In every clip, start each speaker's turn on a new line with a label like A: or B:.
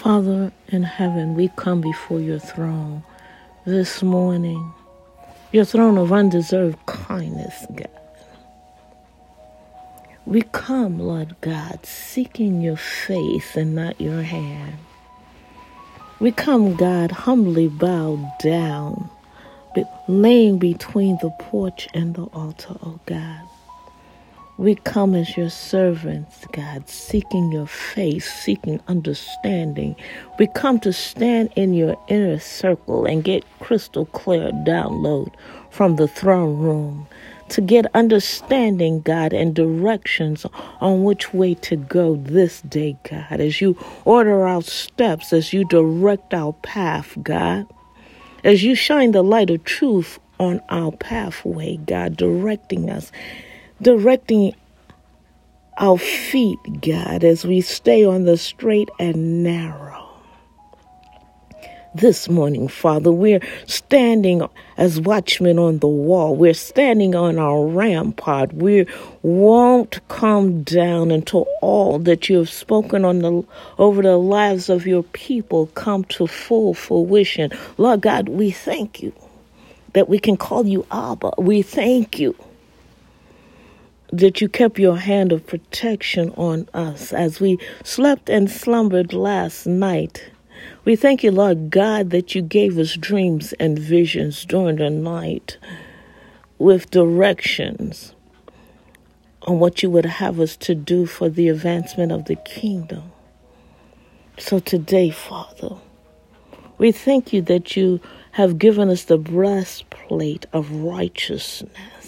A: Father in heaven, we come before your throne this morning, your throne of undeserved kindness, God. We come, Lord God, seeking your face and not your hand. We come, God, humbly bowed down, laying between the porch and the altar, oh God. We come as your servants, God, seeking your face, seeking understanding. We come to stand in your inner circle and get crystal clear download from the throne room to get understanding, God, and directions on which way to go this day, God, as you order our steps, as you direct our path, God, as you shine the light of truth on our pathway, God, directing us directing our feet, God, as we stay on the straight and narrow. This morning, Father, we're standing as watchmen on the wall. We're standing on our rampart. We won't come down until all that you have spoken on the over the lives of your people come to full fruition. Lord God, we thank you that we can call you Abba. We thank you that you kept your hand of protection on us as we slept and slumbered last night. We thank you, Lord God, that you gave us dreams and visions during the night with directions on what you would have us to do for the advancement of the kingdom. So today, Father, we thank you that you have given us the breastplate of righteousness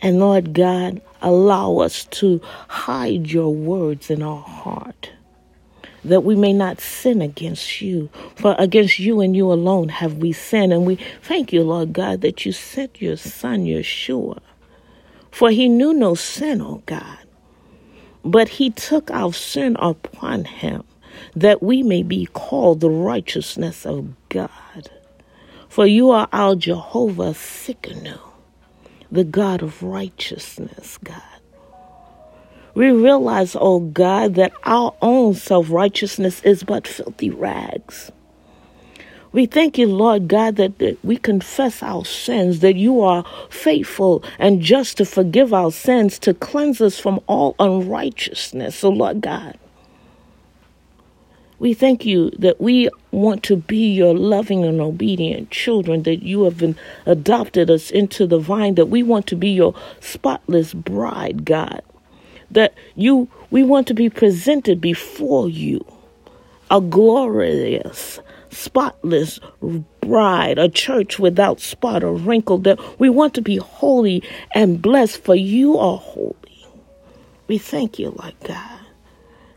A: and Lord God, allow us to hide your words in our heart that we may not sin against you. For against you and you alone have we sinned. And we thank you, Lord God, that you sent your Son, Yeshua. For he knew no sin, O oh God. But he took our sin upon him that we may be called the righteousness of God. For you are our Jehovah Tsidkenu the God of righteousness, God. We realize, oh God, that our own self righteousness is but filthy rags. We thank you, Lord God, that, that we confess our sins, that you are faithful and just to forgive our sins, to cleanse us from all unrighteousness. So, Lord God, we thank you that we want to be your loving and obedient children, that you have been adopted us into the vine, that we want to be your spotless bride, God. That you we want to be presented before you, a glorious, spotless bride, a church without spot or wrinkle, that we want to be holy and blessed, for you are holy. We thank you, like God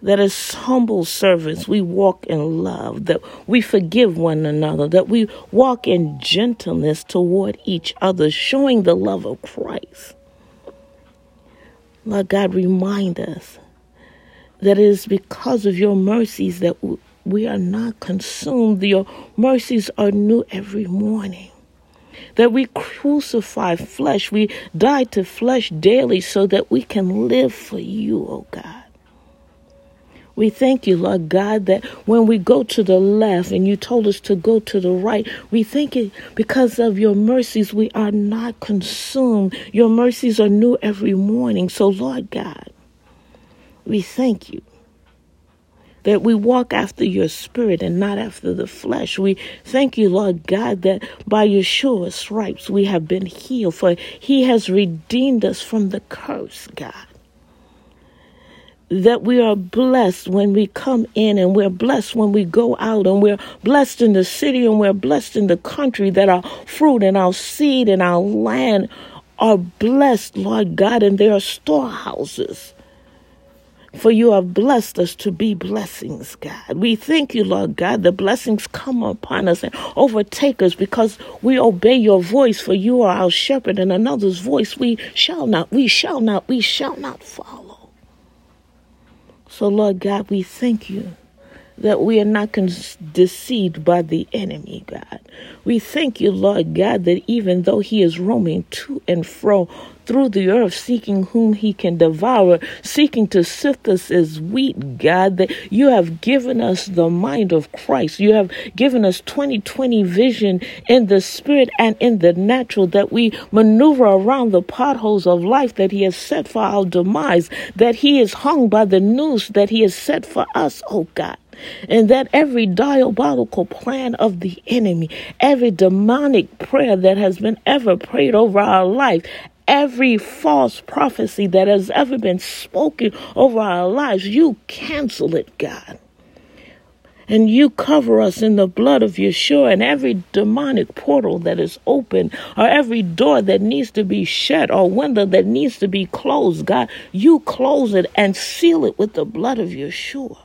A: that as humble servants we walk in love, that we forgive one another, that we walk in gentleness toward each other, showing the love of Christ. Lord God, remind us that it is because of your mercies that we are not consumed. Your mercies are new every morning. That we crucify flesh, we die to flesh daily so that we can live for you, O oh God. We thank you, Lord God, that when we go to the left and you told us to go to the right, we thank it because of your mercies, we are not consumed. Your mercies are new every morning. So, Lord God, we thank you that we walk after your spirit and not after the flesh. We thank you, Lord God, that by Yeshua's stripes we have been healed, for he has redeemed us from the curse, God that we are blessed when we come in and we're blessed when we go out and we're blessed in the city and we're blessed in the country that our fruit and our seed and our land are blessed, Lord God, and there are storehouses. For you have blessed us to be blessings, God. We thank you, Lord God. The blessings come upon us and overtake us because we obey your voice, for you are our shepherd, and another's voice we shall not, we shall not, we shall not follow. So, Lord God, we thank you that we are not con- deceived by the enemy, God. We thank you, Lord God, that even though he is roaming to and fro through the earth seeking whom he can devour, seeking to sift us as wheat, God, that you have given us the mind of Christ. You have given us 2020 vision in the spirit and in the natural that we maneuver around the potholes of life that he has set for our demise, that he is hung by the noose that he has set for us, oh God and that every diabolical plan of the enemy, every demonic prayer that has been ever prayed over our life, every false prophecy that has ever been spoken over our lives, you cancel it, God. And you cover us in the blood of Yeshua, and every demonic portal that is open, or every door that needs to be shut, or window that needs to be closed, God, you close it and seal it with the blood of Yeshua.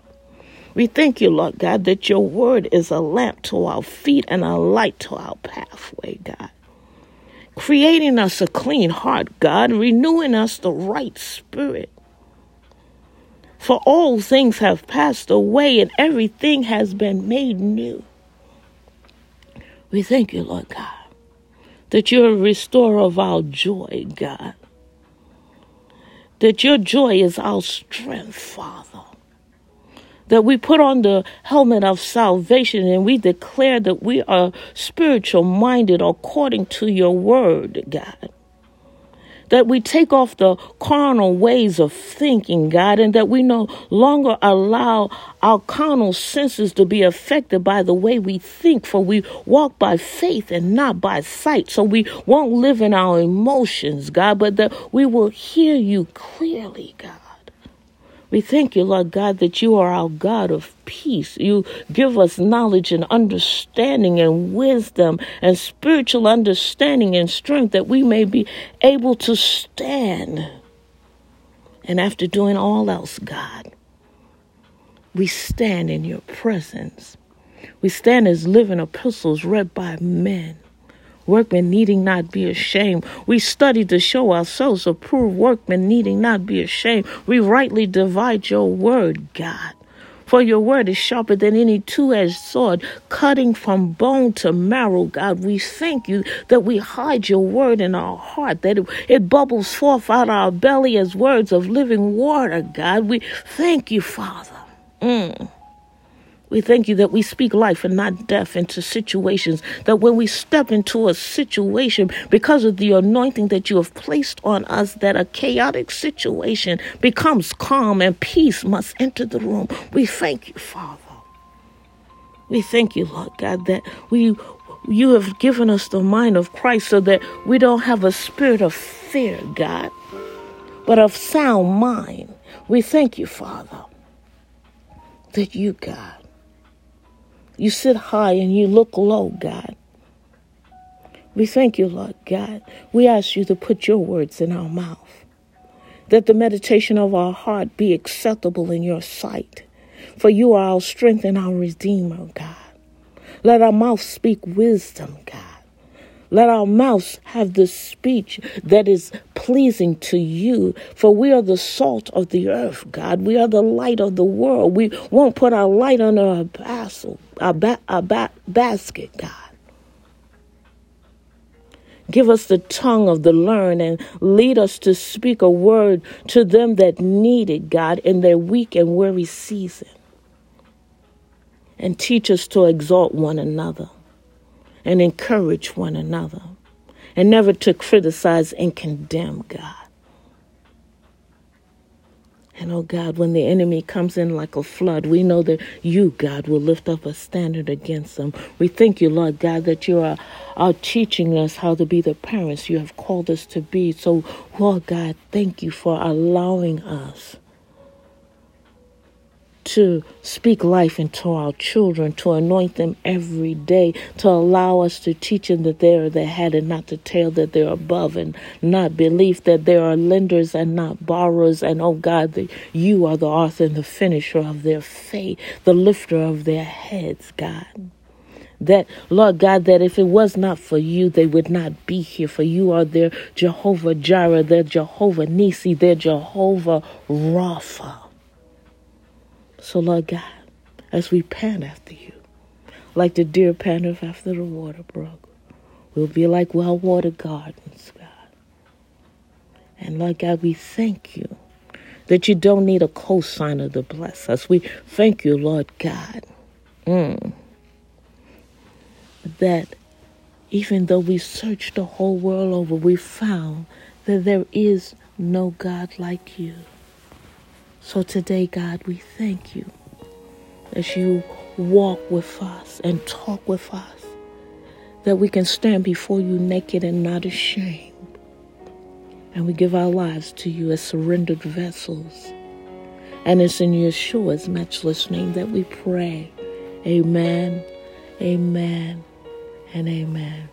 A: We thank you, Lord God, that your word is a lamp to our feet and a light to our pathway, God. Creating us a clean heart, God, renewing us the right spirit. For all things have passed away and everything has been made new. We thank you, Lord God, that you're a restorer of our joy, God. That your joy is our strength, Father that we put on the helmet of salvation and we declare that we are spiritual minded according to your word, God. That we take off the carnal ways of thinking, God, and that we no longer allow our carnal senses to be affected by the way we think, for we walk by faith and not by sight. So we won't live in our emotions, God, but that we will hear you clearly, God. We thank you, Lord God, that you are our God of peace. You give us knowledge and understanding and wisdom and spiritual understanding and strength that we may be able to stand. And after doing all else, God, we stand in your presence. We stand as living epistles read by men workmen needing not be ashamed. We study to show ourselves approved workmen needing not be ashamed. We rightly divide your word, God. For your word is sharper than any two edged sword, cutting from bone to marrow, God. We thank you that we hide your word in our heart, that it, it bubbles forth out our belly as words of living water, God. We thank you, Father. Mm. We thank you that we speak life and not death into situations. That when we step into a situation, because of the anointing that you have placed on us, that a chaotic situation becomes calm and peace must enter the room. We thank you, Father. We thank you, Lord God, that we you have given us the mind of Christ so that we don't have a spirit of fear, God, but of sound mind. We thank you, Father, that you, God, you sit high and you look low, God. We thank you, Lord God. We ask you to put your words in our mouth, that the meditation of our heart be acceptable in your sight. For you are our strength and our Redeemer, God. Let our mouth speak wisdom, God. Let our mouths have the speech that is pleasing to you, for we are the salt of the earth, God. We are the light of the world. We won't put our light under a, basel, a, ba- a ba- basket, God. Give us the tongue of the learned and lead us to speak a word to them that need it, God, in their weak and weary season. And teach us to exalt one another and encourage one another and never to criticize and condemn God. And oh God, when the enemy comes in like a flood, we know that you, God, will lift up a standard against them. We thank you, Lord God, that you are, are teaching us how to be the parents you have called us to be. So, Lord God, thank you for allowing us to speak life into our children, to anoint them every day, to allow us to teach them that they are the head and not the tail, that they're above and not beneath, that they are lenders and not borrowers, and oh God, that you are the author and the finisher of their faith, the lifter of their heads, God that Lord God, that if it was not for you, they would not be here. For you are their Jehovah Jireh, their Jehovah Nisi, their Jehovah Rapha. So, Lord God, as we pant after you, like the deer panteth after the water brook, we'll be like well watered gardens, God. And Lord God, we thank you that you don't need a cosigner to bless us. We thank you, Lord God, mm, that even though we searched the whole world over, we found that there is no God like you. So today, God, we thank you as you walk with us and talk with us, that we can stand before you naked and not ashamed. And we give our lives to you as surrendered vessels. And it's in Yeshua's matchless name that we pray. Amen, amen, and amen.